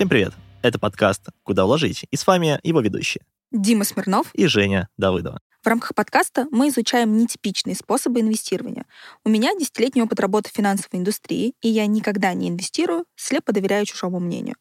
Всем привет! Это подкаст «Куда вложить?» и с вами его ведущие Дима Смирнов и Женя Давыдова. В рамках подкаста мы изучаем нетипичные способы инвестирования. У меня десятилетний опыт работы в финансовой индустрии, и я никогда не инвестирую, слепо доверяю чужому мнению.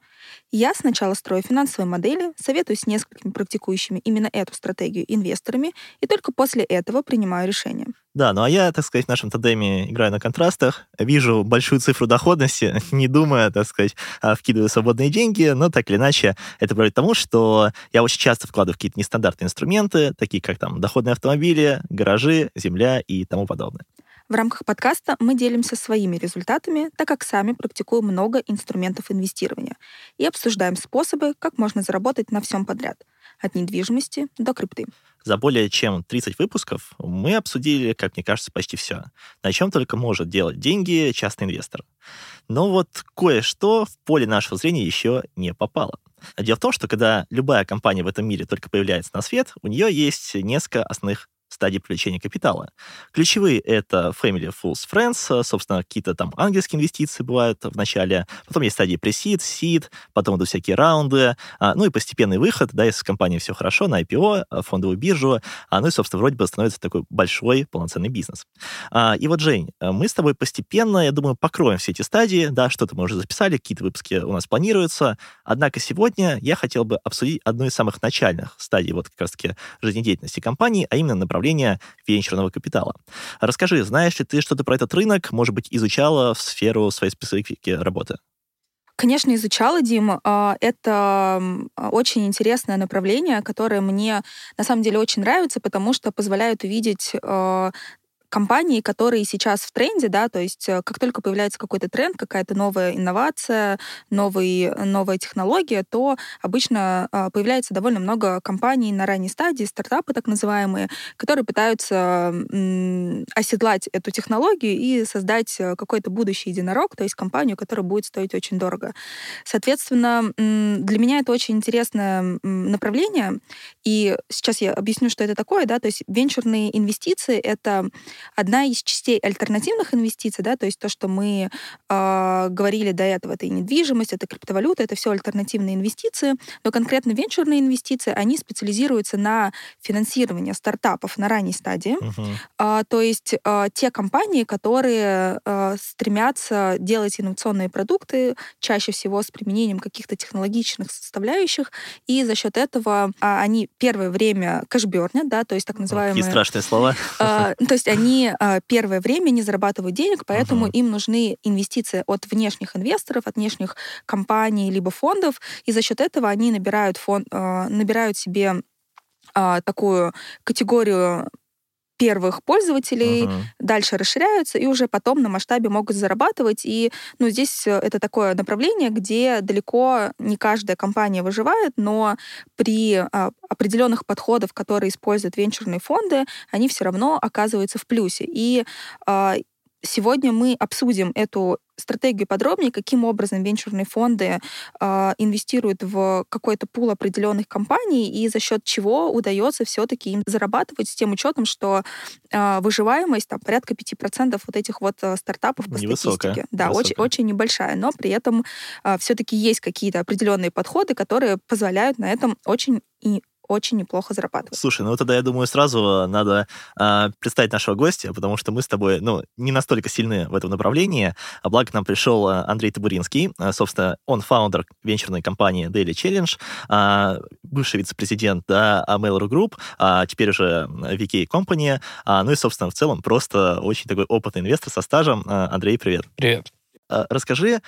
Я сначала строю финансовые модели, советуюсь с несколькими практикующими именно эту стратегию инвесторами, и только после этого принимаю решение. Да, ну а я, так сказать, в нашем тандеме играю на контрастах, вижу большую цифру доходности, не думая, так сказать, а, вкидываю свободные деньги, но так или иначе это приводит к тому, что я очень часто вкладываю в какие-то нестандартные инструменты, такие как там доходные автомобили, гаражи, земля и тому подобное. В рамках подкаста мы делимся своими результатами, так как сами практикуем много инструментов инвестирования и обсуждаем способы, как можно заработать на всем подряд, от недвижимости до крипты. За более чем 30 выпусков мы обсудили, как мне кажется, почти все, на чем только может делать деньги частный инвестор. Но вот кое-что в поле нашего зрения еще не попало. Дело в том, что когда любая компания в этом мире только появляется на свет, у нее есть несколько основных стадии привлечения капитала. Ключевые — это Family Fools Friends, собственно, какие-то там ангельские инвестиции бывают в начале, потом есть стадии Pre-Seed, Seed, потом идут всякие раунды, а, ну и постепенный выход, да, если с компанией все хорошо, на IPO, а, фондовую биржу, а, ну и, собственно, вроде бы становится такой большой полноценный бизнес. И вот, Жень, мы с тобой постепенно, я думаю, покроем все эти стадии, да, что-то мы уже записали, какие-то выпуски у нас планируются, однако сегодня я хотел бы обсудить одну из самых начальных стадий вот как раз-таки жизнедеятельности компании, а именно направление направления венчурного капитала. Расскажи, знаешь ли ты что-то про этот рынок, может быть, изучала в сферу своей специфики работы? Конечно, изучала, Дима. Это очень интересное направление, которое мне на самом деле очень нравится, потому что позволяет увидеть а, компании, которые сейчас в тренде, да, то есть э, как только появляется какой-то тренд, какая-то новая инновация, новый, новая технология, то обычно а, появляется довольно много компаний на ранней стадии, стартапы так называемые, которые пытаются оседлать эту технологию и создать э, какой-то будущий единорог, то есть компанию, которая будет стоить очень дорого. Соответственно, для меня это очень интересное направление, и сейчас я объясню, что это такое, да, то есть венчурные инвестиции — это Одна из частей альтернативных инвестиций, да, то есть то, что мы э, говорили до этого, это и недвижимость, это криптовалюта, это все альтернативные инвестиции, но конкретно венчурные инвестиции, они специализируются на финансировании стартапов на ранней стадии, uh-huh. э, то есть э, те компании, которые э, стремятся делать инновационные продукты, чаще всего с применением каких-то технологичных составляющих, и за счет этого э, они первое время кэшбернят, да, то есть так называемые... Какие страшные слова. Э, то есть они они а, первое время не зарабатывают денег, поэтому uh-huh. им нужны инвестиции от внешних инвесторов, от внешних компаний либо фондов, и за счет этого они набирают, фонд, а, набирают себе а, такую категорию первых пользователей, uh-huh. дальше расширяются и уже потом на масштабе могут зарабатывать. И ну, здесь э, это такое направление, где далеко не каждая компания выживает, но при а, определенных подходах, которые используют венчурные фонды, они все равно оказываются в плюсе. И а, Сегодня мы обсудим эту стратегию подробнее, каким образом венчурные фонды э, инвестируют в какой-то пул определенных компаний и за счет чего удается все-таки им зарабатывать с тем учетом, что э, выживаемость там порядка 5% вот этих вот э, стартапов по Невысокая. статистике. Да, очень, очень небольшая, но при этом э, все-таки есть какие-то определенные подходы, которые позволяют на этом очень и очень неплохо зарабатывать. Слушай, ну тогда я думаю сразу надо э, представить нашего гостя, потому что мы с тобой, ну, не настолько сильны в этом направлении. А благо к нам пришел Андрей Табуринский, э, собственно, он фаундер венчурной компании Daily Challenge, э, бывший вице-президент да, Mail.ru Group, а теперь уже VK Company, э, ну и, собственно, в целом просто очень такой опытный инвестор со стажем. Э, Андрей, привет. Привет. Э, расскажи,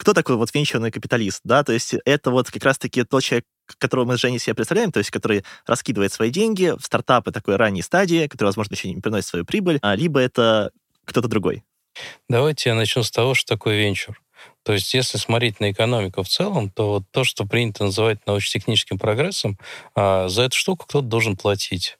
кто такой вот венчурный капиталист, да, то есть это вот как раз-таки тот человек, которого мы с Женей себе представляем, то есть который раскидывает свои деньги в стартапы такой ранней стадии, который, возможно, еще не приносит свою прибыль, а, либо это кто-то другой? Давайте я начну с того, что такое венчур. То есть, если смотреть на экономику в целом, то вот то, что принято называть научно-техническим прогрессом, а, за эту штуку кто-то должен платить.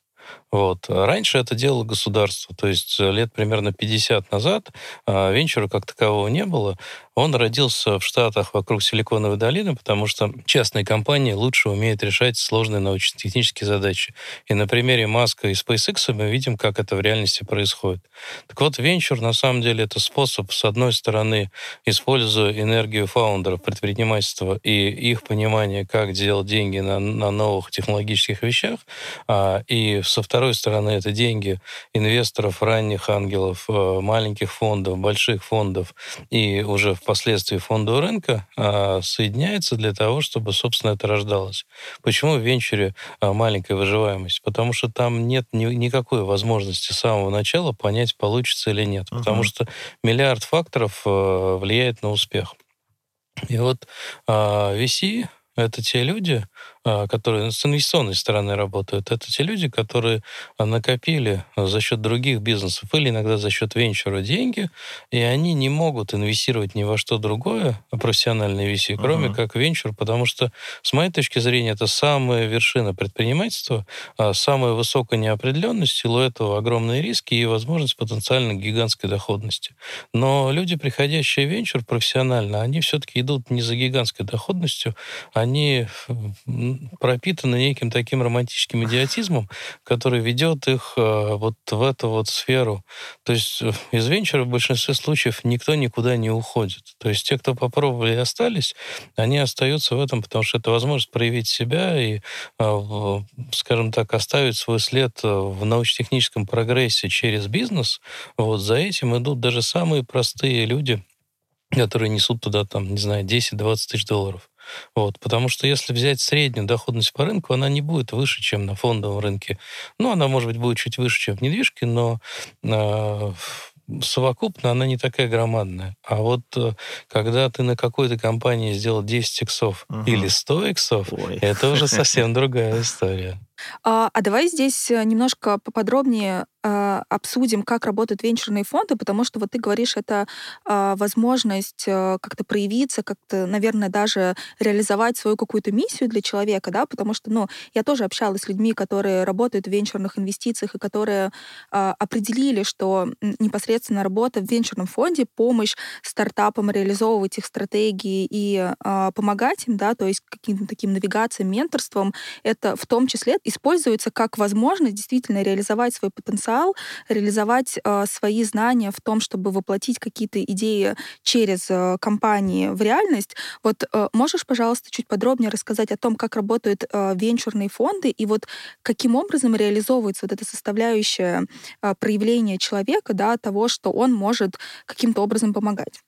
Вот. Раньше это делало государство, то есть лет примерно 50 назад венчура как такового не было. Он родился в Штатах вокруг Силиконовой долины, потому что частные компании лучше умеют решать сложные научно-технические задачи. И на примере Маска и SpaceX мы видим, как это в реальности происходит. Так вот, венчур на самом деле это способ, с одной стороны, используя энергию фаундеров предпринимательства и их понимание, как делать деньги на, на новых технологических вещах, а, и со второй стороны это деньги инвесторов, ранних ангелов, э, маленьких фондов, больших фондов и уже впоследствии фондового рынка а, соединяется для того, чтобы, собственно, это рождалось. Почему в венчуре а, маленькая выживаемость? Потому что там нет ни, никакой возможности с самого начала понять, получится или нет. Потому uh-huh. что миллиард факторов влияет на успех. И вот VC — это те люди, которые с инвестиционной стороны работают, это те люди, которые накопили за счет других бизнесов или иногда за счет венчура деньги, и они не могут инвестировать ни во что другое, профессиональные VC, кроме uh-huh. как венчур, потому что, с моей точки зрения, это самая вершина предпринимательства, а, самая высокая неопределенность, в силу этого огромные риски и возможность потенциально гигантской доходности. Но люди, приходящие в венчур профессионально, они все-таки идут не за гигантской доходностью, они пропитаны неким таким романтическим идиотизмом, который ведет их э, вот в эту вот сферу. То есть э, из венчура в большинстве случаев никто никуда не уходит. То есть те, кто попробовали и остались, они остаются в этом, потому что это возможность проявить себя и, э, скажем так, оставить свой след в научно-техническом прогрессе через бизнес. Вот за этим идут даже самые простые люди, которые несут туда, там, не знаю, 10-20 тысяч долларов. Вот, потому что если взять среднюю доходность по рынку, она не будет выше, чем на фондовом рынке. Ну, она, может быть, будет чуть выше, чем в недвижке, но э, совокупно она не такая громадная. А вот э, когда ты на какой-то компании сделал 10 иксов угу. или 100 иксов, Ой. это уже совсем другая история. А, а давай здесь э, немножко поподробнее а, обсудим, как работают венчурные фонды, потому что вот ты говоришь, это а, возможность а, как-то проявиться, как-то, наверное, даже реализовать свою какую-то миссию для человека, да, потому что, ну, я тоже общалась с людьми, которые работают в венчурных инвестициях и которые а, определили, что непосредственно работа в венчурном фонде, помощь стартапам реализовывать их стратегии и а, помогать им, да, то есть каким-то таким навигациям, менторством, это в том числе используется как возможность действительно реализовать свой потенциал, реализовать э, свои знания в том, чтобы воплотить какие-то идеи через э, компании в реальность. Вот э, можешь, пожалуйста, чуть подробнее рассказать о том, как работают э, венчурные фонды и вот каким образом реализовывается вот эта составляющая э, проявления человека, да, того, что он может каким-то образом помогать?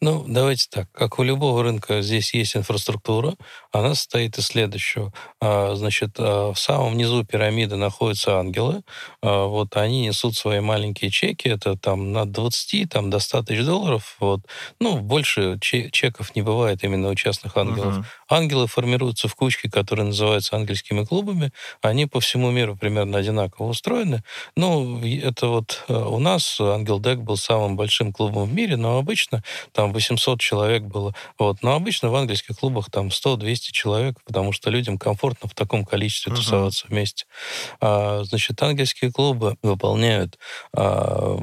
Ну, давайте так. Как у любого рынка, здесь есть инфраструктура. Она состоит из следующего. А, значит, а, в самом низу пирамиды находятся ангелы. А, вот они несут свои маленькие чеки. Это там на 20, там до 100 тысяч долларов. Вот. Ну, больше чеков не бывает именно у частных ангелов. Uh-huh. Ангелы формируются в кучки, которые называются ангельскими клубами. Они по всему миру примерно одинаково устроены. Ну, это вот у нас Ангел Дек был самым большим клубом в мире, но обычно там 800 человек было. Вот. Но обычно в английских клубах там 100-200 человек, потому что людям комфортно в таком количестве uh-huh. тусоваться вместе. А, значит, английские клубы выполняют, а,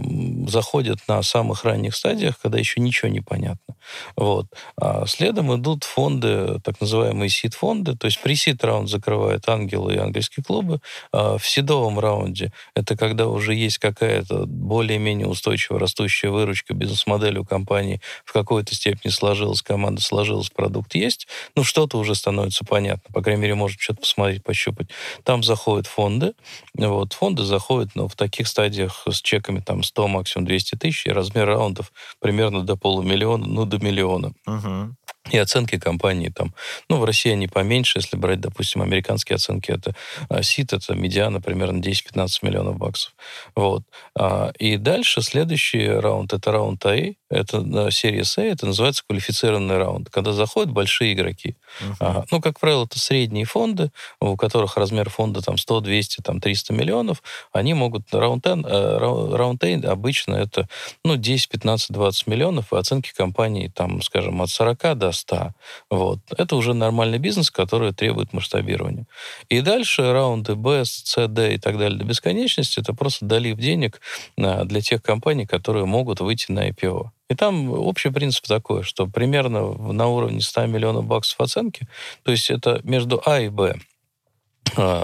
заходят на самых ранних стадиях, когда еще ничего не понятно. Вот. А следом идут фонды, так называемые сид-фонды, то есть при сид-раунд закрывают ангелы и английские клубы. А в седовом раунде это когда уже есть какая-то более-менее устойчивая растущая выручка, бизнес-модель у компании в какой-то степени сложилась, команда сложилась, продукт есть, ну, что-то уже становится понятно. По крайней мере, можно что-то посмотреть, пощупать. Там заходят фонды. Вот, фонды заходят ну, в таких стадиях с чеками там 100, максимум 200 тысяч, и размер раундов примерно до полумиллиона, ну, до миллиона. Uh-huh. И оценки компании там, ну, в России они поменьше, если брать, допустим, американские оценки, это а, СИТ, это медиана примерно 10-15 миллионов баксов. Вот. А, и дальше следующий раунд, это раунд АИ, это на серии A, это называется квалифицированный раунд, когда заходят большие игроки. Uh-huh. Ага. Ну, как правило, это средние фонды, у которых размер фонда там 100, 200, там 300 миллионов, они могут раунд э, раунд обычно это ну, 10, 15, 20 миллионов, и оценки компании там, скажем, от 40 до 100. Вот. Это уже нормальный бизнес, который требует масштабирования. И дальше раунды B, C, D и так далее до бесконечности, это просто долив денег э, для тех компаний, которые могут выйти на IPO. И там общий принцип такой, что примерно на уровне 100 миллионов баксов оценки, то есть это между А и Б, а,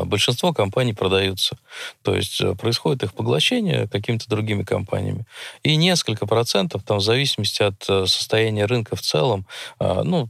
большинство компаний продаются. То есть э, происходит их поглощение какими-то другими компаниями. И несколько процентов, там, в зависимости от э, состояния рынка в целом, ну,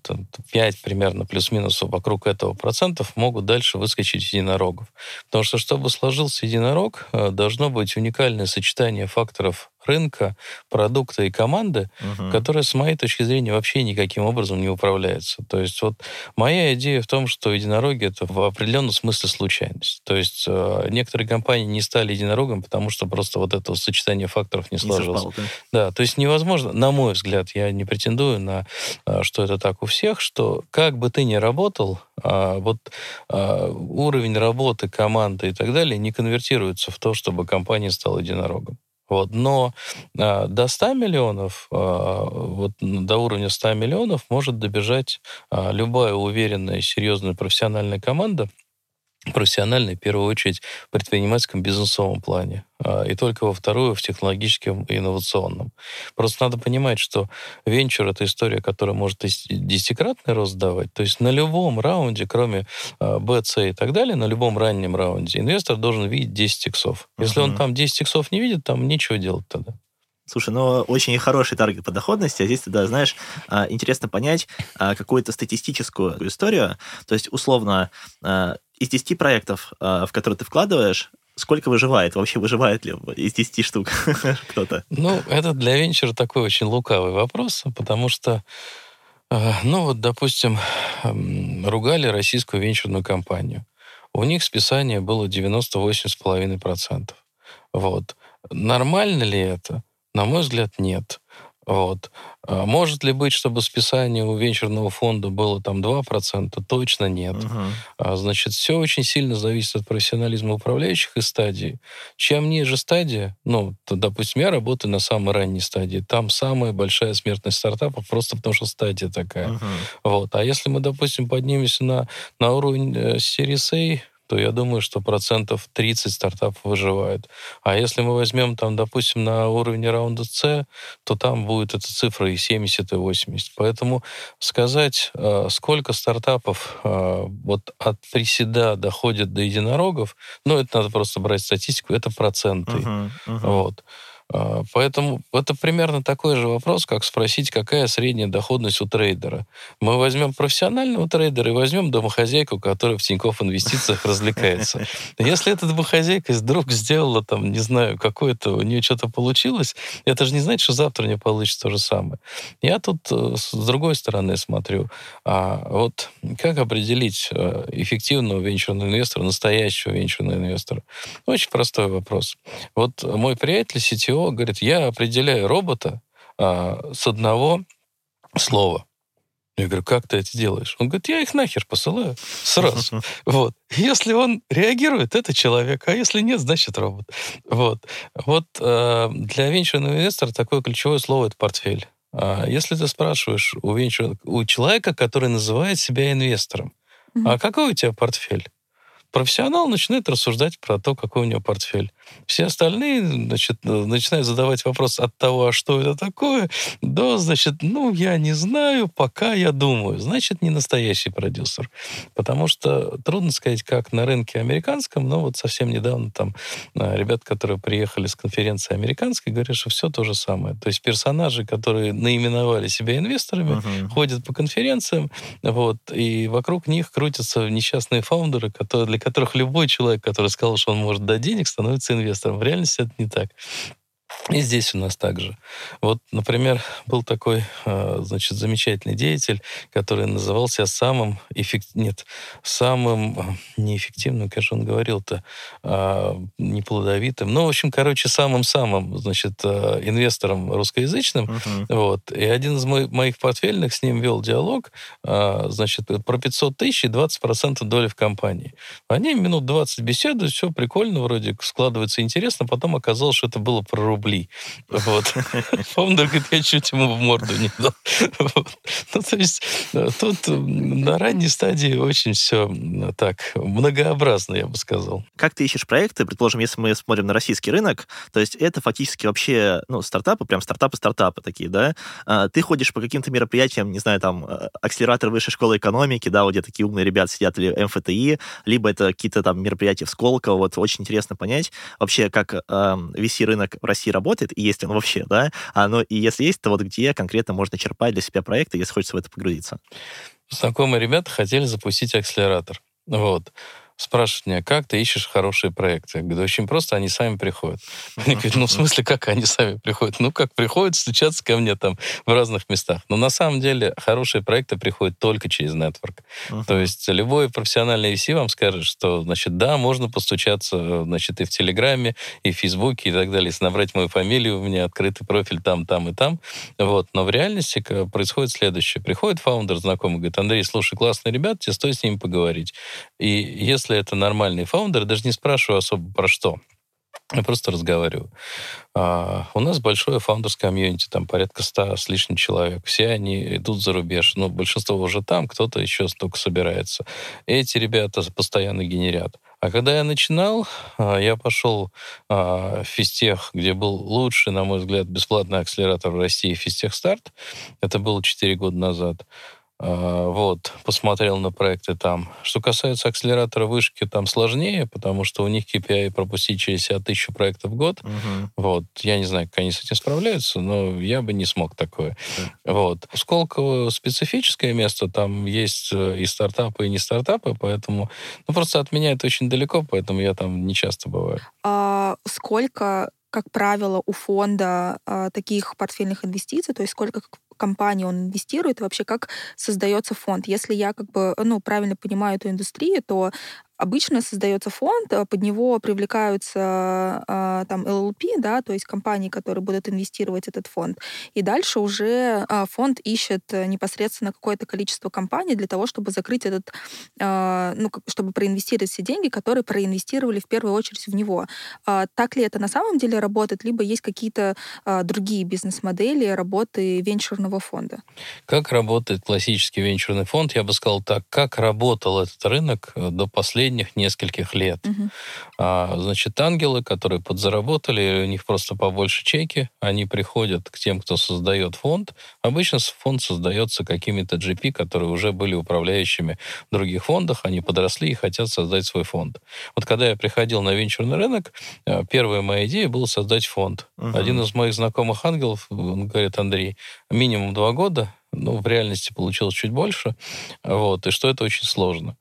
5 примерно плюс-минус вокруг этого процентов могут дальше выскочить единорогов. Потому что, чтобы сложился единорог, э, должно быть уникальное сочетание факторов рынка, продукта и команды, угу. которая, с моей точки зрения, вообще никаким образом не управляется. То есть вот моя идея в том, что единороги — это в определенном смысле случайность. То есть э, некоторые компании не стали единорогом, потому что просто вот это сочетание факторов не, не сложилось. Совпало, да? да, то есть невозможно, на мой взгляд, я не претендую на, э, что это так у всех, что как бы ты ни работал, э, вот э, уровень работы команды и так далее не конвертируется в то, чтобы компания стала единорогом. Вот. Но э, до 100 миллионов, э, вот до уровня 100 миллионов может добежать э, любая уверенная серьезная профессиональная команда, профессиональной, в первую очередь, в предпринимательском бизнесовом плане, а, и только во вторую в технологическом и инновационном. Просто надо понимать, что венчур — это история, которая может десятикратный рост давать. То есть на любом раунде, кроме B, а, C и так далее, на любом раннем раунде инвестор должен видеть 10 иксов. Если uh-huh. он там 10 иксов не видит, там нечего делать тогда. Слушай, ну очень хороший таргет по доходности, а здесь тогда, знаешь, а, интересно понять какую-то статистическую историю. То есть, условно, из 10 проектов, а, в которые ты вкладываешь, сколько выживает? Вообще выживает ли из 10 штук кто-то? Ну, это для венчура такой очень лукавый вопрос, потому что, а, ну вот, допустим, ругали российскую венчурную компанию. У них списание было 98,5%. Вот. Нормально ли это? На мой взгляд, нет. Вот. А может ли быть, чтобы списание у венчурного фонда было там 2%? Точно нет. Uh-huh. Значит, все очень сильно зависит от профессионализма управляющих и стадии. Чем ниже стадия, ну, то, допустим, я работаю на самой ранней стадии, там самая большая смертность стартапов, просто потому что стадия такая. Uh-huh. Вот. А если мы, допустим, поднимемся на, на уровень э, Series A, то я думаю, что процентов 30 стартапов выживают. А если мы возьмем там, допустим, на уровне раунда С, то там будет эта цифра и 70, и 80. Поэтому сказать, э, сколько стартапов э, вот от приседа доходит до единорогов, ну, это надо просто брать статистику, это проценты. Uh-huh, uh-huh. Вот. А, поэтому это примерно такой же вопрос, как спросить, какая средняя доходность у трейдера. Мы возьмем профессионального трейдера и возьмем домохозяйку, которая в Тинькофф инвестициях развлекается. Если эта домохозяйка вдруг сделала, там, не знаю, какое-то, у нее что-то получилось, это же не значит, что завтра не получится то же самое. Я тут э, с другой стороны смотрю. А вот как определить э, эффективного венчурного инвестора, настоящего венчурного инвестора? Очень простой вопрос. Вот мой приятель сетевой него говорит, я определяю робота а, с одного слова. Я говорю, как ты это делаешь? Он говорит, я их нахер посылаю сразу. Вот. Если он реагирует, это человек, а если нет, значит робот. Вот. Вот э, для венчурного инвестора такое ключевое слово — это портфель. А если ты спрашиваешь у, венчур... у человека, который называет себя инвестором, а какой у тебя портфель? профессионал начинает рассуждать про то, какой у него портфель. Все остальные значит, начинают задавать вопрос от того, а что это такое, до, значит, ну, я не знаю, пока я думаю. Значит, не настоящий продюсер. Потому что трудно сказать, как на рынке американском, но вот совсем недавно там а, ребят, которые приехали с конференции американской, говорят, что все то же самое. То есть персонажи, которые наименовали себя инвесторами, uh-huh. ходят по конференциям, вот, и вокруг них крутятся несчастные фаундеры, которые, для которых любой человек, который сказал, что он может дать денег, становится инвестором. В реальности это не так. И здесь у нас также. Вот, например, был такой, э, значит, замечательный деятель, который называл себя самым эффект... нет, самым э, неэффективным, как же он говорил-то, а, неплодовитым. Ну, в общем, короче, самым-самым, значит, э, инвестором русскоязычным. Uh-huh. Вот. И один из моих портфельных с ним вел диалог, значит, про 500 тысяч и 20% доли в компании. Они минут 20 беседуют, все прикольно, вроде складывается интересно, потом оказалось, что это было про рублей. Вот. Фаундер говорит, я чуть ему в морду не дал. Ну, то есть э, тут на ранней стадии очень все так многообразно, я бы сказал. Как ты ищешь проекты? Предположим, если мы смотрим на российский рынок, то есть это фактически вообще, ну, стартапы, прям стартапы-стартапы такие, да? А, ты ходишь по каким-то мероприятиям, не знаю, там, э, акселератор высшей школы экономики, да, вот где такие умные ребята сидят, или МФТИ, либо это какие-то там мероприятия в Сколково, вот очень интересно понять вообще, как э, VC-рынок в России работает, и есть он вообще, да, а, но и если есть, то вот где конкретно можно черпать для себя проекты, если хочется в это погрузиться? Знакомые ребята хотели запустить акселератор. Вот спрашивают меня, как ты ищешь хорошие проекты? Я говорю, очень просто, они сами приходят. Они говорят, ну, в смысле, как они сами приходят? Ну, как приходят, стучатся ко мне там в разных местах. Но на самом деле хорошие проекты приходят только через нетворк. Uh-huh. То есть любой профессиональный VC вам скажет, что, значит, да, можно постучаться, значит, и в Телеграме, и в Фейсбуке, и так далее. Если набрать мою фамилию, у меня открытый профиль там, там и там. Вот. Но в реальности происходит следующее. Приходит фаундер знакомый, говорит, Андрей, слушай, классные ребята, тебе стоит с ними поговорить. И если если это нормальный фаундер, даже не спрашиваю особо про что. Я просто разговариваю. А, у нас большое фаундерское комьюнити, там порядка ста с лишним человек. Все они идут за рубеж. Ну, большинство уже там, кто-то еще только собирается. Эти ребята постоянно генерят. А когда я начинал, а, я пошел а, в Физтех, где был лучший, на мой взгляд, бесплатный акселератор в России, Физтех Старт. Это было 4 года назад. А, вот, посмотрел на проекты там. Что касается акселератора вышки, там сложнее, потому что у них KPI пропустить через себя тысячу проектов в год. Угу. Вот, я не знаю, как они с этим справляются, но я бы не смог такое. Да. Вот. Сколково специфическое место, там есть э, и стартапы, и не стартапы, поэтому, ну, просто от меня это очень далеко, поэтому я там не часто бываю. А сколько как правило, у фонда а, таких портфельных инвестиций, то есть сколько компании он инвестирует, и вообще как создается фонд. Если я как бы, ну, правильно понимаю эту индустрию, то Обычно создается фонд, э, под него привлекаются э, там LLP, да, то есть компании, которые будут инвестировать этот фонд. И дальше уже э, фонд ищет непосредственно какое-то количество компаний для того, чтобы закрыть этот, ну, чтобы проинвестировать все деньги, которые проинвестировали в первую очередь в него. А так ли это на самом деле работает, либо есть какие-то другие бизнес-модели работы венчурного фонда? Как работает классический венчурный фонд? Я бы сказал так, как работал этот рынок до последнего последних нескольких лет. Угу. А, значит, ангелы, которые подзаработали, у них просто побольше чеки, они приходят к тем, кто создает фонд. Обычно фонд создается какими-то GP, которые уже были управляющими в других фондах, они подросли и хотят создать свой фонд. Вот когда я приходил на венчурный рынок, э, первая моя идея была создать фонд. Угу. Один из моих знакомых ангелов, он говорит, Андрей, минимум два года, ну, в реальности получилось чуть больше, вот, и что это очень сложно.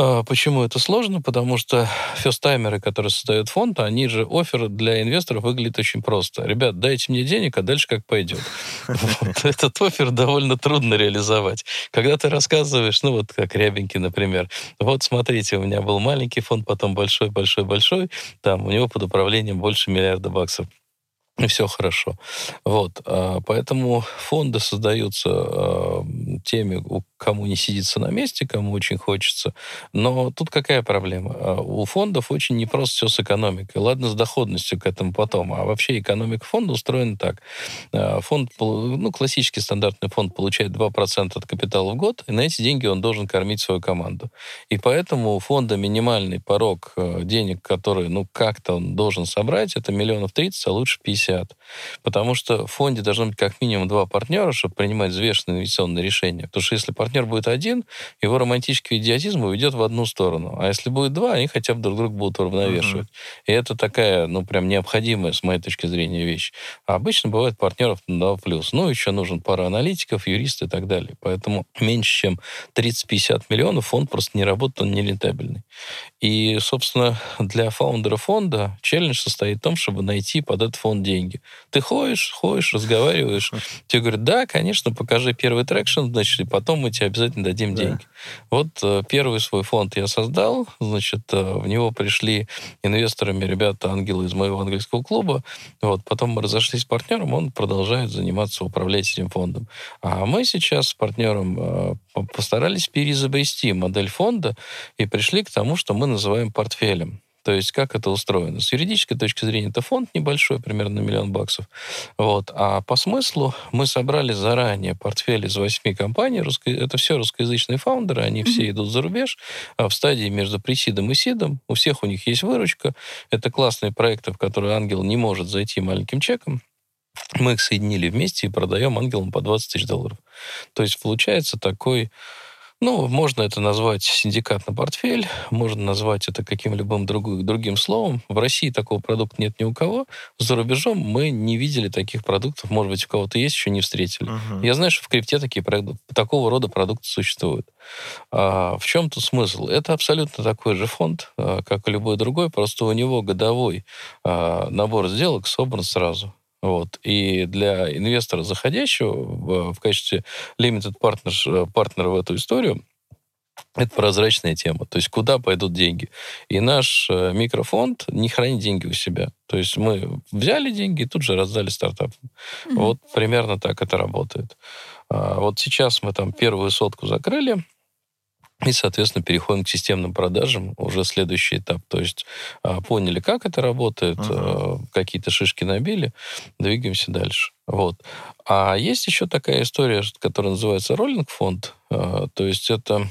А, почему это сложно? Потому что фестаймеры, которые создают фонд, они же офер для инвесторов выглядит очень просто. Ребят, дайте мне денег, а дальше как пойдет. Этот офер довольно трудно реализовать. Когда ты рассказываешь, ну вот как Рябинки, например, вот смотрите, у меня был маленький фонд, потом большой, большой, большой, там у него под управлением больше миллиарда баксов и все хорошо. Вот. А, поэтому фонды создаются а, теми, кому не сидится на месте, кому очень хочется. Но тут какая проблема? А, у фондов очень непросто все с экономикой. Ладно, с доходностью к этому потом. А вообще экономика фонда устроена так. Фонд, ну, классический стандартный фонд получает 2% от капитала в год, и на эти деньги он должен кормить свою команду. И поэтому у фонда минимальный порог денег, который, ну, как-то он должен собрать, это миллионов 30, а лучше 50 50. Потому что в фонде должно быть как минимум два партнера, чтобы принимать взвешенные инвестиционные решения. Потому что если партнер будет один, его романтический идиотизм уйдет в одну сторону. А если будет два, они хотя бы друг друга будут уравновешивать. Uh-huh. И это такая, ну, прям необходимая, с моей точки зрения, вещь. А обычно бывает партнеров на плюс. Ну, еще нужен пара аналитиков, юристы и так далее. Поэтому меньше, чем 30-50 миллионов фонд просто не работает, он не рентабельный. И, собственно, для фаундера фонда челлендж состоит в том, чтобы найти под этот фонд деньги. Ты ходишь, ходишь, разговариваешь, тебе говорят, да, конечно, покажи первый traction, значит, и потом мы тебе обязательно дадим да. деньги. Вот э, первый свой фонд я создал, значит, э, в него пришли инвесторами ребята, ангелы из моего английского клуба, вот, потом мы разошлись с партнером, он продолжает заниматься, управлять этим фондом. А мы сейчас с партнером э, постарались переизобрести модель фонда и пришли к тому, что мы называем портфелем. То есть как это устроено? С юридической точки зрения это фонд небольшой, примерно миллион баксов. Вот. А по смыслу мы собрали заранее портфель из восьми компаний. Русско... Это все русскоязычные фаундеры, они mm-hmm. все идут за рубеж а в стадии между пресидом и сидом. У всех у них есть выручка. Это классные проекты, в которые ангел не может зайти маленьким чеком. Мы их соединили вместе и продаем ангелам по 20 тысяч долларов. То есть получается такой ну, можно это назвать синдикат на портфель, можно назвать это каким-либо другим, другим словом. В России такого продукта нет ни у кого. За рубежом мы не видели таких продуктов. Может быть, у кого-то есть, еще не встретили. Uh-huh. Я знаю, что в крипте такие такого рода продукты существуют. А, в чем тут смысл? Это абсолютно такой же фонд, а, как и любой другой, просто у него годовой а, набор сделок собран сразу. Вот. И для инвестора, заходящего в, в качестве limited partner, партнера в эту историю, это прозрачная тема. То есть куда пойдут деньги. И наш э, микрофонд не хранит деньги у себя. То есть мы взяли деньги и тут же раздали стартап. Mm-hmm. Вот примерно так это работает. А вот сейчас мы там первую сотку закрыли. И, соответственно, переходим к системным продажам, уже следующий этап. То есть а, поняли, как это работает, uh-huh. какие-то шишки набили, двигаемся дальше. Вот. А есть еще такая история, которая называется роллинг-фонд. А, то есть это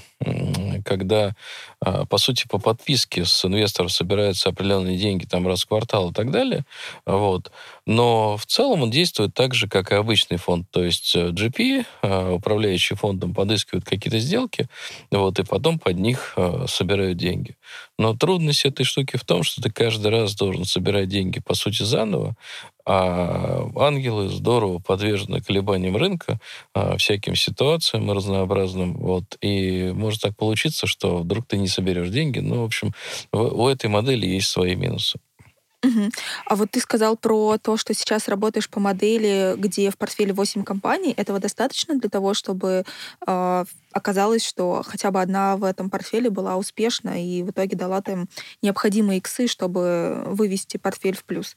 когда, а, по сути, по подписке с инвесторов собираются определенные деньги там раз в квартал и так далее. Вот. Но в целом он действует так же, как и обычный фонд. То есть э, GP, а, управляющий фондом, подыскивают какие-то сделки, вот, и потом под них собирают деньги. Но трудность этой штуки в том, что ты каждый раз должен собирать деньги, по сути, заново, а ангелы здорово подвержены колебаниям рынка, а, всяким ситуациям разнообразным. Вот. И может так получиться, что вдруг ты не соберешь деньги. Ну, в общем, у этой модели есть свои минусы. Угу. А вот ты сказал про то, что сейчас работаешь по модели, где в портфеле 8 компаний. Этого достаточно для того, чтобы э, оказалось, что хотя бы одна в этом портфеле была успешна и в итоге дала там необходимые иксы, чтобы вывести портфель в плюс?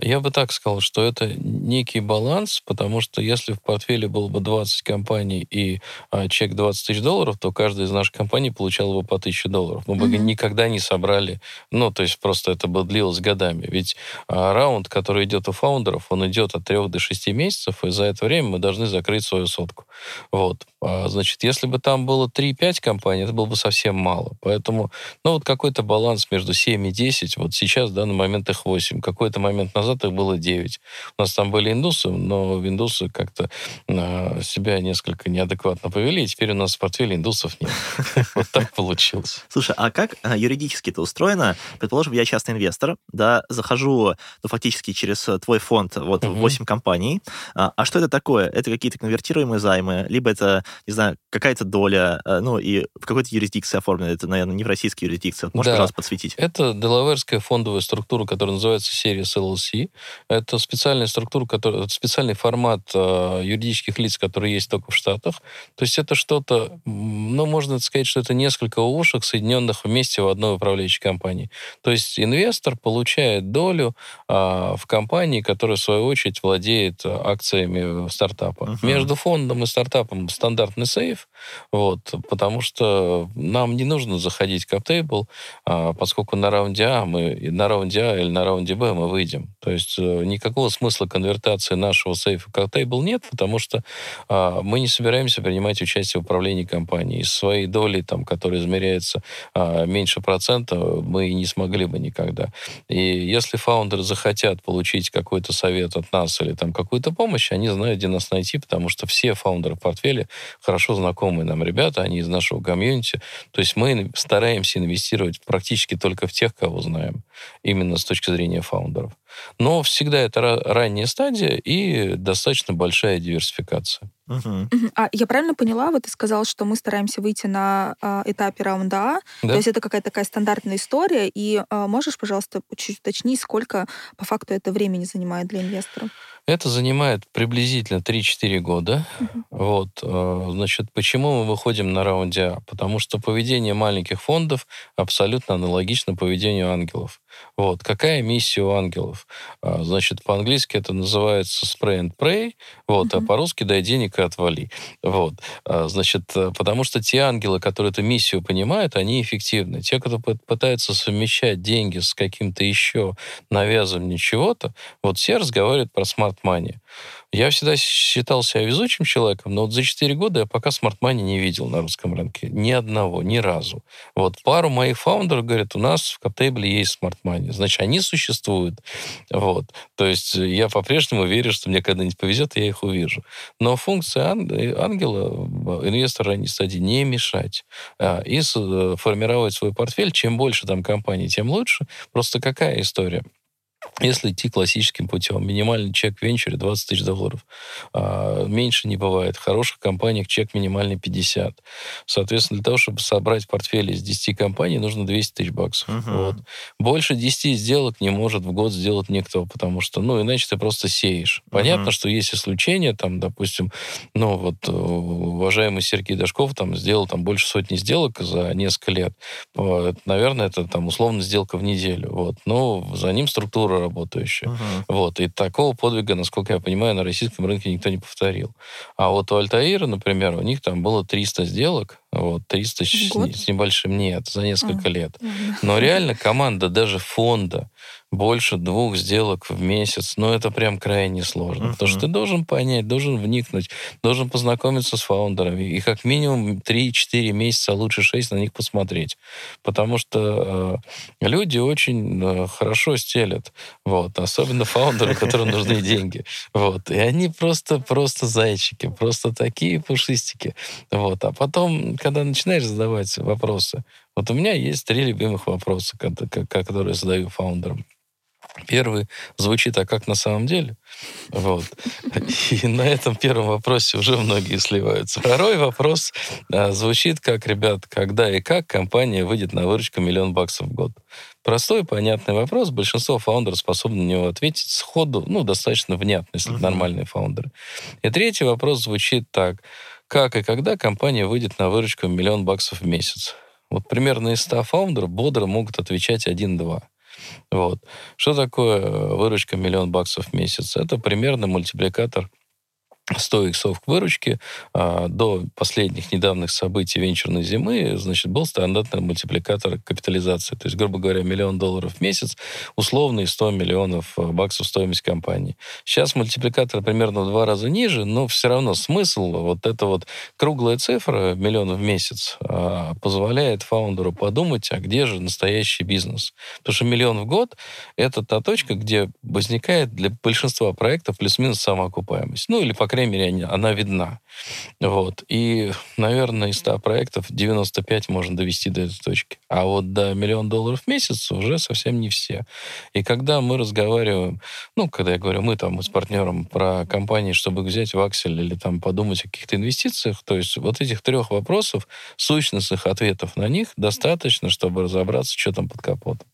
Я бы так сказал, что это некий баланс, потому что если в портфеле было бы 20 компаний и а, чек 20 тысяч долларов, то каждая из наших компаний получала бы по 1000 долларов. Мы бы mm-hmm. никогда не собрали, ну, то есть просто это бы длилось годами. Ведь а, раунд, который идет у фаундеров, он идет от 3 до 6 месяцев, и за это время мы должны закрыть свою сотку. Вот. А, значит, если бы там было 3-5 компаний, это было бы совсем мало. Поэтому, ну, вот какой-то баланс между 7 и 10, вот сейчас, в данный момент их 8. Какой-то момент назад их было 9. У нас там были индусы, но индусы как-то э, себя несколько неадекватно повели, и теперь у нас в портфеле индусов нет. Вот так получилось. Слушай, а как а, юридически это устроено? Предположим, я частный инвестор, да, захожу, ну, фактически через твой фонд, вот, в 8 компаний. А что это такое? Это какие-то конвертируемые займы, либо это не знаю, какая-то доля, э, ну, и в какой-то юрисдикции оформлена, это, наверное, не в российской юрисдикции. Можешь, да. пожалуйста, подсветить? Это делаверская фондовая структура, которая называется Series LLC. Это специальная структура, которая, специальный формат э, юридических лиц, которые есть только в Штатах. То есть это что-то, ну, можно сказать, что это несколько ушек, соединенных вместе в одной управляющей компании. То есть инвестор получает долю э, в компании, которая, в свою очередь, владеет акциями стартапа. Uh-huh. Между фондом и стартапом стандартный сейф, вот, потому что нам не нужно заходить в каптейбл, а, поскольку на раунде А мы на раунде А или на раунде Б мы выйдем. То есть э, никакого смысла конвертации нашего сейфа в каптейбл нет, потому что а, мы не собираемся принимать участие в управлении компанией. Из своей доли, там, которая измеряется а, меньше процента, мы не смогли бы никогда. И если фаундеры захотят получить какой-то совет от нас или там какую-то помощь, они знают, где нас найти, потому что все фаундеры в портфеле хорошо знакомые нам ребята, они из нашего комьюнити. То есть мы стараемся инвестировать практически только в тех, кого знаем, именно с точки зрения фаундеров. Но всегда это ранняя стадия и достаточно большая диверсификация. Мгм. А я правильно поняла, вот ты сказал, что мы стараемся выйти на а, этапе раунда А, Да? то есть это какая-то такая стандартная история, и а, можешь, пожалуйста, чуть уточнить, сколько по факту это времени занимает для инвестора? Это занимает приблизительно 3-4 года. Мгм. Вот, э, значит, почему мы выходим на раунде А? Потому что поведение маленьких фондов абсолютно аналогично поведению ангелов. Вот, какая миссия у ангелов? А, Значит, по-английски это называется spray and pray, вот, а Мгм. по-русски дай денег и отвали. Вот, А, значит, э, потому что те ангелы, которые эту миссию понимают, они эффективны. Те, кто пы- пытаются совмещать деньги с каким-то еще навязыванием чего-то, вот все разговаривают про смарт-мани. Я всегда считал себя везучим человеком, но вот за 4 года я пока смарт-мани не видел на русском рынке. Ни одного, ни разу. Вот пару моих фаундеров говорят, у нас в Каптейбле есть смарт-мани. Значит, они существуют. Вот. То есть э, я по-прежнему верю, что мне когда-нибудь повезет, и я их увижу. Но функция э, ангела, э, инвестора ранней стадии, не мешать. а, И формировать свой портфель. Чем больше там компаний, тем лучше. Просто какая история? Если идти классическим путем, минимальный чек в венчуре 20 тысяч долларов. А, меньше не бывает. В хороших компаниях чек минимальный 50. Соответственно, для того, чтобы собрать портфель из 10 компаний, нужно 200 тысяч баксов. Мгм. Вот. Больше 10 сделок не может в год сделать никто, потому что, ну, иначе ты просто сеешь. Понятно, Мгм. что есть исключения, там, допустим, ну, вот э, уважаемый Сергей Дашков там сделал там больше сотни сделок за несколько лет. Вот. Наверное, это там условно сделка в неделю. Вот. Но за ним структура работающая. Мгм. Вот. И такого подвига, насколько я понимаю, на российском рынке никто не повторил. А вот у Альтаира, например, у них там было 300 сделок, вот, 300 с, с небольшим, нет, за несколько А. лет. Ладно. Но реально команда даже фонда больше двух сделок в месяц, ну, это прям крайне сложно. Мгм. Потому что ты должен понять, должен вникнуть, должен познакомиться с фаундерами и как минимум 3-4 месяца, а лучше 6 на них посмотреть. Потому что э, люди очень э, хорошо стелят. Вот. Особенно фаундеры, которым нужны деньги. Вот. И они просто, просто зайчики, просто такие пушистики. Вот. А потом, когда начинаешь задавать вопросы, вот у меня есть три любимых вопроса, ко- ко- которые я задаю фаундерам. Первый звучит, а как на самом деле? Вот. И на этом первом вопросе уже многие сливаются. Второй вопрос а, звучит как, ребят, когда и как компания выйдет на выручку миллион баксов в год? Простой, понятный вопрос. Большинство фаундеров способны на него ответить сходу, ну, достаточно внятно, если Мгм. нормальные фаундеры. И третий вопрос звучит так. Как и когда компания выйдет на выручку миллион баксов в месяц? Вот примерно из 100 фаундеров бодро могут отвечать 1-2. Вот. Что такое э, выручка миллион баксов в месяц? Это примерно мультипликатор 100 иксов к выручке. А, До последних недавних событий венчурной зимы, значит, был стандартный мультипликатор капитализации. То есть, грубо говоря, миллион долларов в месяц, условные 100 миллионов э, баксов стоимость компании. Сейчас мультипликатор примерно в два раза ниже, но все равно смысл, вот эта вот круглая цифра, миллион в месяц, а, позволяет фаундеру подумать, а где же настоящий бизнес. Потому что миллион в год — это та точка, где возникает для большинства проектов плюс-минус самоокупаемость. Ну, или, по крайней они- она видна. Вот. И, наверное, из 100 проектов 95 можно довести до этой точки. А вот до миллиона долларов в месяц уже совсем не все. И когда мы разговариваем, ну, когда я говорю, мы там с партнером про компании, чтобы взять в аксель или там подумать о каких-то инвестициях, то есть вот этих трех вопросов, сущностных ответов на них достаточно, чтобы разобраться, что там под капотом.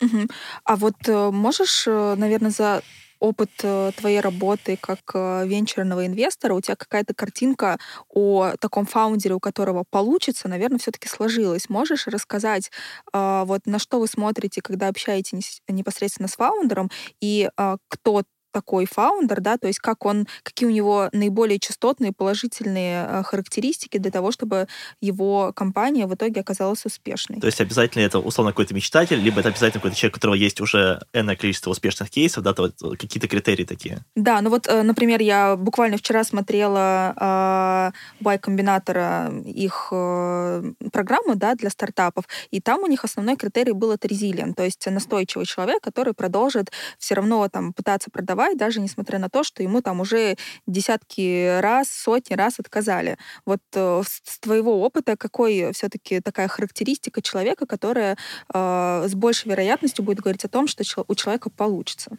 Мгм. А вот э, можешь, наверное, за опыт э, твоей работы как э, венчурного инвестора, у тебя какая-то картинка о таком фаундере, у которого получится, наверное, все-таки сложилась. Можешь рассказать, а, вот на что вы смотрите, когда общаетесь непосредственно с фаундером, и кто такой фаундер, да, то есть как он, какие у него наиболее частотные положительные э, характеристики для того, чтобы его компания в итоге оказалась успешной. То есть обязательно это условно какой-то мечтатель, либо это обязательно какой-то человек, у которого есть уже энное количество успешных кейсов, да, то вот какие-то критерии такие. Да, ну вот, э, например, я буквально вчера смотрела э, Y Комбинатора их э, программу да, для стартапов, и там у них основной критерий был это резилиент, то есть настойчивый человек, который продолжит все равно там пытаться продавать, даже несмотря на то, что ему там уже десятки раз, сотни раз отказали. Вот э, с твоего опыта какой все-таки такая характеристика человека, которая э, с большей вероятностью будет говорить о том, что чел- у человека получится?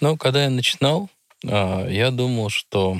Ну, когда я начинал, а, я думал, что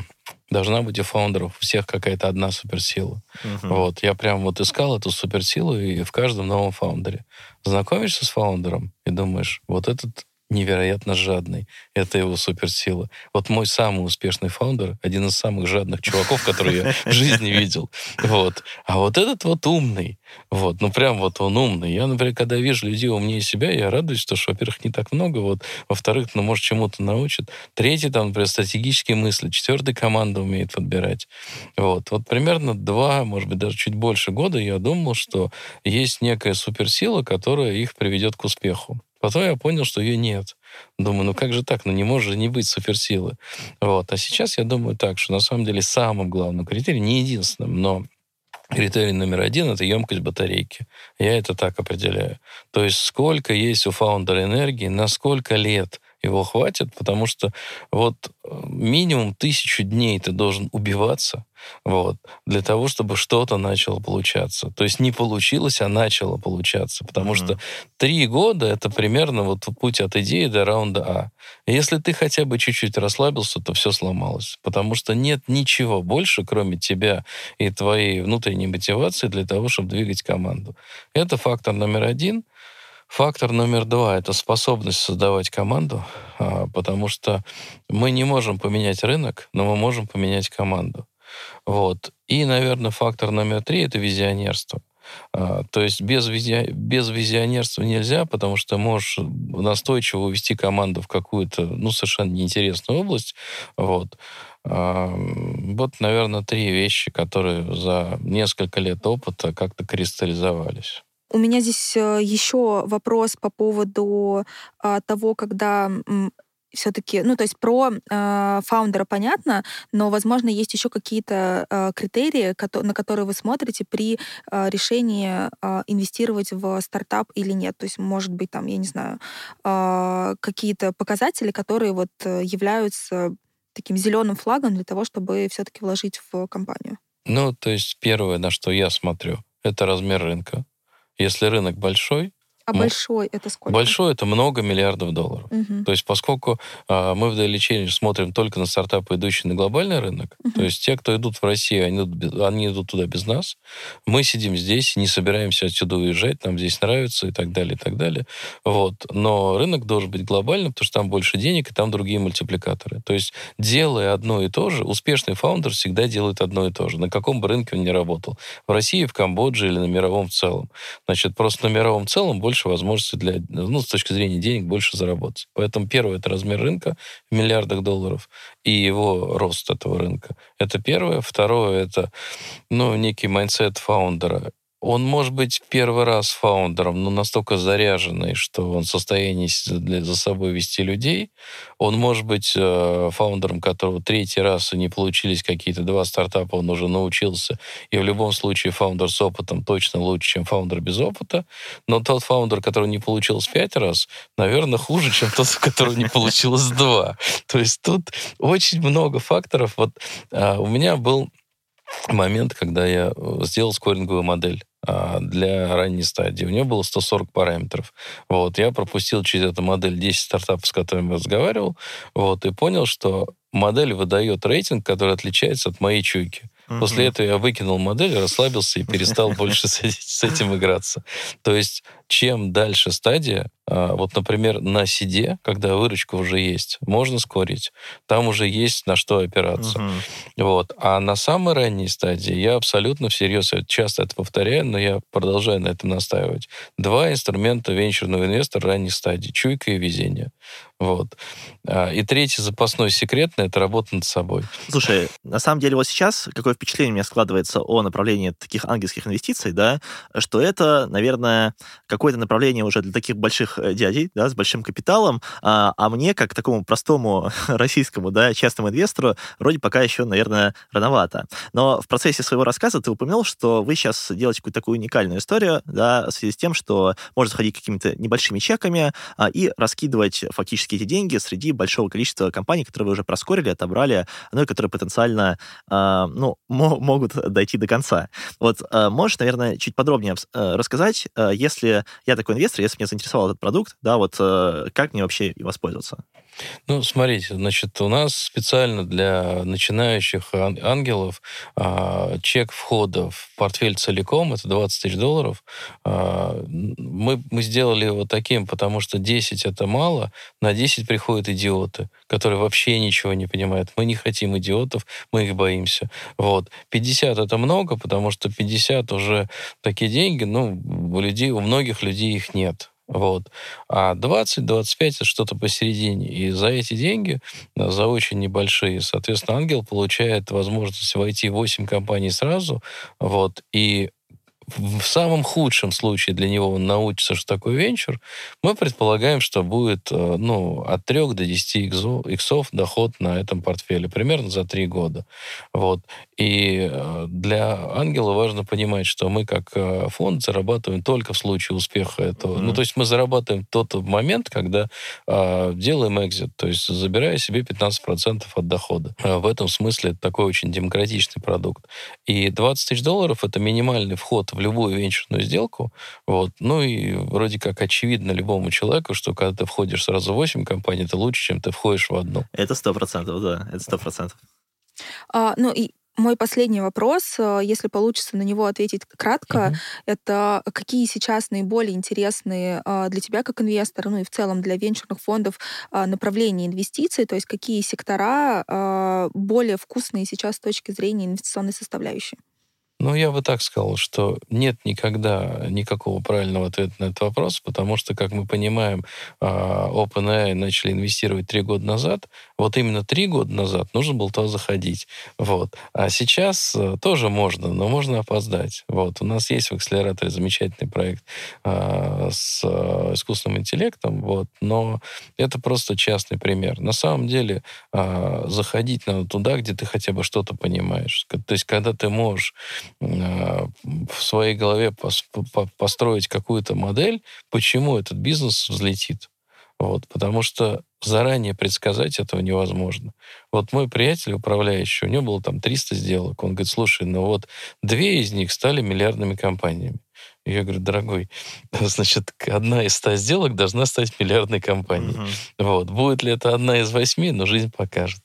должна быть у фаундеров у всех какая-то одна суперсила. Мгм. Вот, я прям вот искал эту суперсилу и в каждом новом фаундере. Знакомишься с фаундером и думаешь, вот этот невероятно жадный. Это его суперсила. Вот мой самый успешный фаундер, один из самых жадных чуваков, которые я в жизни видел. Вот. А вот этот вот умный. Вот. Ну, прям вот он умный. Я, например, когда вижу людей умнее себя, я радуюсь, что, во-первых, не так много, вот. Во-вторых, ну, может, чему-то научит. Третий, там, например, стратегические мысли. Четвертый, команда умеет подбирать. Вот. Вот примерно два, может быть, даже чуть больше года я думал, что есть некая суперсила, которая их приведет к успеху. Потом я понял, что ее нет. Думаю, ну как же так? Ну не может же не быть суперсилы. Вот. А сейчас я думаю так, что на самом деле самым главным критерием, не единственным, но критерий номер один — это емкость батарейки. Я это так определяю. То есть сколько есть у фаундера энергии, на сколько лет его хватит, потому что вот э, минимум тысячу дней ты должен убиваться, вот, для того, чтобы что-то начало получаться. То есть не получилось, а начало получаться. Потому Мгм. что три года — это примерно вот путь от идеи до раунда А. Если ты хотя бы чуть-чуть расслабился, то все сломалось. Потому что нет ничего больше, кроме тебя и твоей внутренней мотивации для того, чтобы двигать команду. Это фактор номер один. Фактор номер два — это способность создавать команду, а, потому что мы не можем поменять рынок, но мы можем поменять команду. Вот. И, наверное, фактор номер три — это визионерство. А, То есть без, визи- без визионерства нельзя, потому что можешь настойчиво увести команду в какую-то, ну, совершенно неинтересную область. Вот. А, Вот, наверное, три вещи, которые за несколько лет опыта как-то кристаллизовались. У меня здесь э, еще вопрос по поводу а, того, когда все-таки, ну, то есть про э, фаундера понятно, но, возможно, есть еще какие-то э, критерии, кото- на которые вы смотрите при э, решении э, инвестировать в стартап или нет. То есть, может быть, там, я не знаю, э, какие-то показатели, которые вот э, являются таким зеленым флагом для того, чтобы все-таки вложить в компанию. Ну, то есть первое, на что я смотрю, это размер рынка. Если рынок большой, А Ну, большой это сколько? большой это много миллиардов долларов. Мгм. То есть поскольку а, мы в Daily Change смотрим только на стартапы, идущие на глобальный рынок, Мгм. то есть те, кто идут в Россию, они идут, без- они идут туда без нас, мы сидим здесь, не собираемся отсюда уезжать, нам здесь нравится и так далее, и так далее. Вот. Но рынок должен быть глобальным, потому что там больше денег, и там другие мультипликаторы. То есть делая одно и то же, успешный фаундер всегда делает одно и то же, на каком бы рынке он ни работал. В России, в Камбодже или на мировом в целом. Значит, просто на мировом целом больше возможностей для, ну, с точки зрения денег, больше заработать. Поэтому первое — это размер рынка в миллиардах долларов и его рост этого рынка. Это первое. Второе — это, ну, некий mindset фаундера. Он может быть первый раз фаундером, но настолько заряженный, что он в состоянии для, за собой вести людей. Он может быть э, фаундером, которого третий раз и не получились какие-то два стартапа, он уже научился. И в любом случае фаундер с опытом точно лучше, чем фаундер без опыта. Но тот фаундер, который не получилось пять раз, наверное, хуже, чем тот, у которого не получилось два. То есть тут очень много факторов. Вот а, у меня был момент, когда я э, сделал скоринговую модель а, для ранней стадии. У нее было 140 параметров. Вот, я пропустил через эту модель 10 стартапов, с которыми разговаривал, вот, и понял, что модель выдает рейтинг, который отличается от моей чуйки. После этого я выкинул модель, расслабился и перестал больше с, с этим играться. То есть, чем дальше стадия, а, вот, например, на сиде, когда выручка уже есть, можно скорить. Там уже есть на что опираться. Мгм. Вот. А на самой ранней стадии я абсолютно всерьез, я часто это повторяю, но я продолжаю на этом настаивать. Два инструмента венчурного инвестора ранней стадии. Чуйка и везение. Вот. А, И третий запасной секретный — это работа над собой. Слушай, на самом деле вот сейчас какое впечатление у меня складывается о направлении таких ангельских инвестиций, да, что это, наверное, какое-то направление уже для таких больших э, дядей, да, с большим капиталом, а, а мне, как такому простому российскому, да, частному инвестору, вроде пока еще, наверное, рановато. Но в процессе своего рассказа ты упомянул, что вы сейчас делаете какую-то такую уникальную историю, да, в связи с тем, что можно заходить какими-то небольшими чеками а, и раскидывать фактически эти деньги среди большого количества компаний, которые вы уже проскорили, отобрали, ну и которые потенциально а, ну, мо- могут дойти до конца. Вот а, можешь, наверное, чуть подробнее э, рассказать, э, если я такой инвестор, если меня заинтересовал этот продукт, да, вот э, как мне вообще воспользоваться? Ну, смотрите, значит, у нас специально для начинающих ангелов а, чек входа в портфель целиком, это 20 тысяч долларов. А, мы, мы сделали его таким, потому что 10 это мало, на 10 приходят идиоты, которые вообще ничего не понимают. Мы не хотим идиотов, мы их боимся. Вот. 50 это много, потому что 50 уже такие деньги, ну, у людей, у многих людей их нет. Вот. А 20-25 это что-то посередине. И за эти деньги, за очень небольшие, соответственно, ангел получает возможность войти в 8 компаний сразу. Вот. И в самом худшем случае для него он научится, что такое венчур, мы предполагаем, что будет э, ну, от 3 до 10 иксов доход на этом портфеле, примерно за 3 года. Вот. И э, для ангела важно понимать, что мы как э, фонд зарабатываем только в случае успеха этого. Mm-hmm. Ну, то есть мы зарабатываем тот момент, когда э, делаем экзит, то есть забирая себе 15% от дохода. В этом смысле это такой очень демократичный продукт. И 20 тысяч долларов — это минимальный вход в любую венчурную сделку. Вот. Ну и вроде как очевидно любому человеку, что когда ты входишь сразу в 8 компаний, это лучше, чем ты входишь в одну. Это сто процентов, да, это сто процентов. А, ну и мой последний вопрос, э, если получится на него ответить кратко, uh-huh. это какие сейчас наиболее интересные а, для тебя как инвестора, ну и в целом для венчурных фондов а, направления инвестиций, то есть какие сектора а, более вкусные сейчас с точки зрения инвестиционной составляющей? Ну, я бы так сказал, что нет никогда никакого правильного ответа на этот вопрос, потому что, как мы понимаем, а, OpenAI начали инвестировать три года назад. Вот именно три года назад нужно было туда заходить. Вот. А сейчас э, тоже можно, но можно опоздать. Вот. У нас есть в акселераторе замечательный проект а, с э, искусственным интеллектом, вот, но это просто частный пример. На самом деле а, заходить надо туда, где ты хотя бы что-то понимаешь. То есть, когда ты можешь Э, в своей голове построить какую-то модель, почему этот бизнес взлетит. Вот, потому что заранее предсказать этого невозможно. Вот мой приятель, управляющий, у него было там 300 сделок. Он говорит, слушай, ну вот две из них стали миллиардными компаниями. Я говорю, дорогой, значит, одна из ста сделок должна стать миллиардной компанией. Угу. Вот. Будет ли это одна из восьми, но жизнь покажет.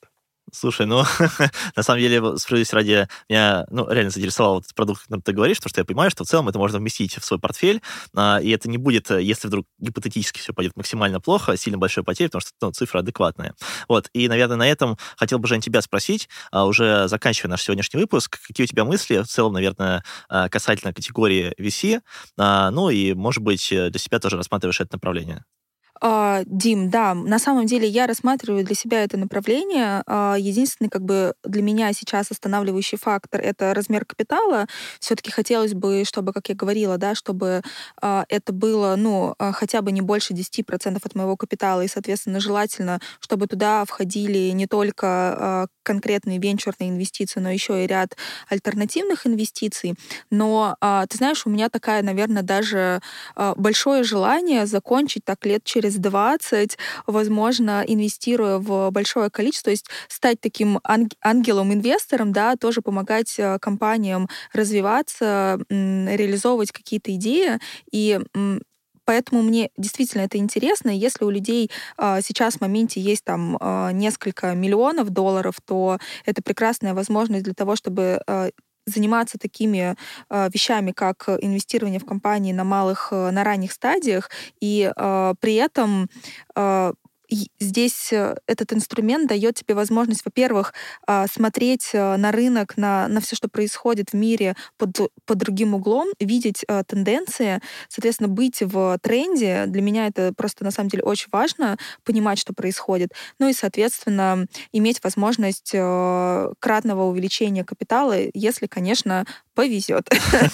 Слушай, ну, на самом деле, справедливости ради, меня, ну, реально заинтересовал этот продукт, о котором ты говоришь, потому что я понимаю, что в целом это можно вместить в свой портфель, а, и это не будет, э, если вдруг гипотетически все пойдет максимально плохо, сильно большой потери, потому что ну, цифра адекватная. Вот, и, наверное, на этом хотел бы, Жень, тебя спросить, а, уже заканчивая наш сегодняшний выпуск, какие у тебя мысли в целом, наверное, а, касательно категории VC, а, ну, и, может быть, э, для себя тоже рассматриваешь это направление? А, Дим, да, на самом деле я рассматриваю для себя это направление. А, единственный как бы для меня сейчас останавливающий фактор — это размер капитала. Все-таки хотелось бы, чтобы, как я говорила, да, чтобы а, это было, ну, хотя бы не больше 10% от моего капитала, и, соответственно, желательно, чтобы туда входили не только конкретные венчурные инвестиции, но еще и ряд альтернативных инвестиций. Но, ты знаешь, у меня такая, наверное, даже большое желание закончить так лет через через 20, возможно, инвестируя в большое количество, то есть стать таким ангелом-инвестором, да, тоже помогать э, компаниям развиваться, реализовывать какие-то идеи и Поэтому мне действительно это интересно. Если у людей э, сейчас в моменте есть там э, несколько миллионов долларов, то это прекрасная возможность для того, чтобы э, заниматься такими э, вещами, как инвестирование в компании на малых, э, на ранних стадиях, и э, при этом э, здесь э, этот инструмент дает тебе возможность, во-первых, а, смотреть э, на рынок, на, на все, что происходит в мире под, под другим углом, видеть э, тенденции, соответственно, быть в тренде. Для меня это просто на самом деле очень важно, понимать, что происходит. Ну и, соответственно, иметь возможность кратного увеличения капитала, если, конечно, повезет.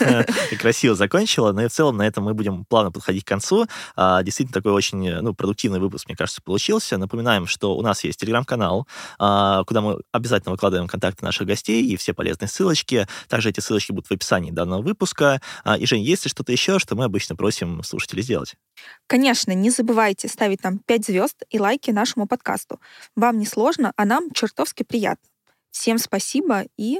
Красиво закончила, но и в целом на этом мы будем плавно подходить к концу. А, действительно, такой очень ну, продуктивный выпуск, мне кажется, получился. Напоминаем, что у нас есть телеграм-канал, а, куда мы обязательно выкладываем контакты наших гостей и все полезные ссылочки. Также эти ссылочки будут в описании данного выпуска. А, и, Жень, есть ли что-то еще, что мы обычно просим слушателей сделать? Конечно, не забывайте ставить нам 5 звезд и лайки нашему подкасту. Вам не сложно, а нам чертовски приятно. Всем спасибо и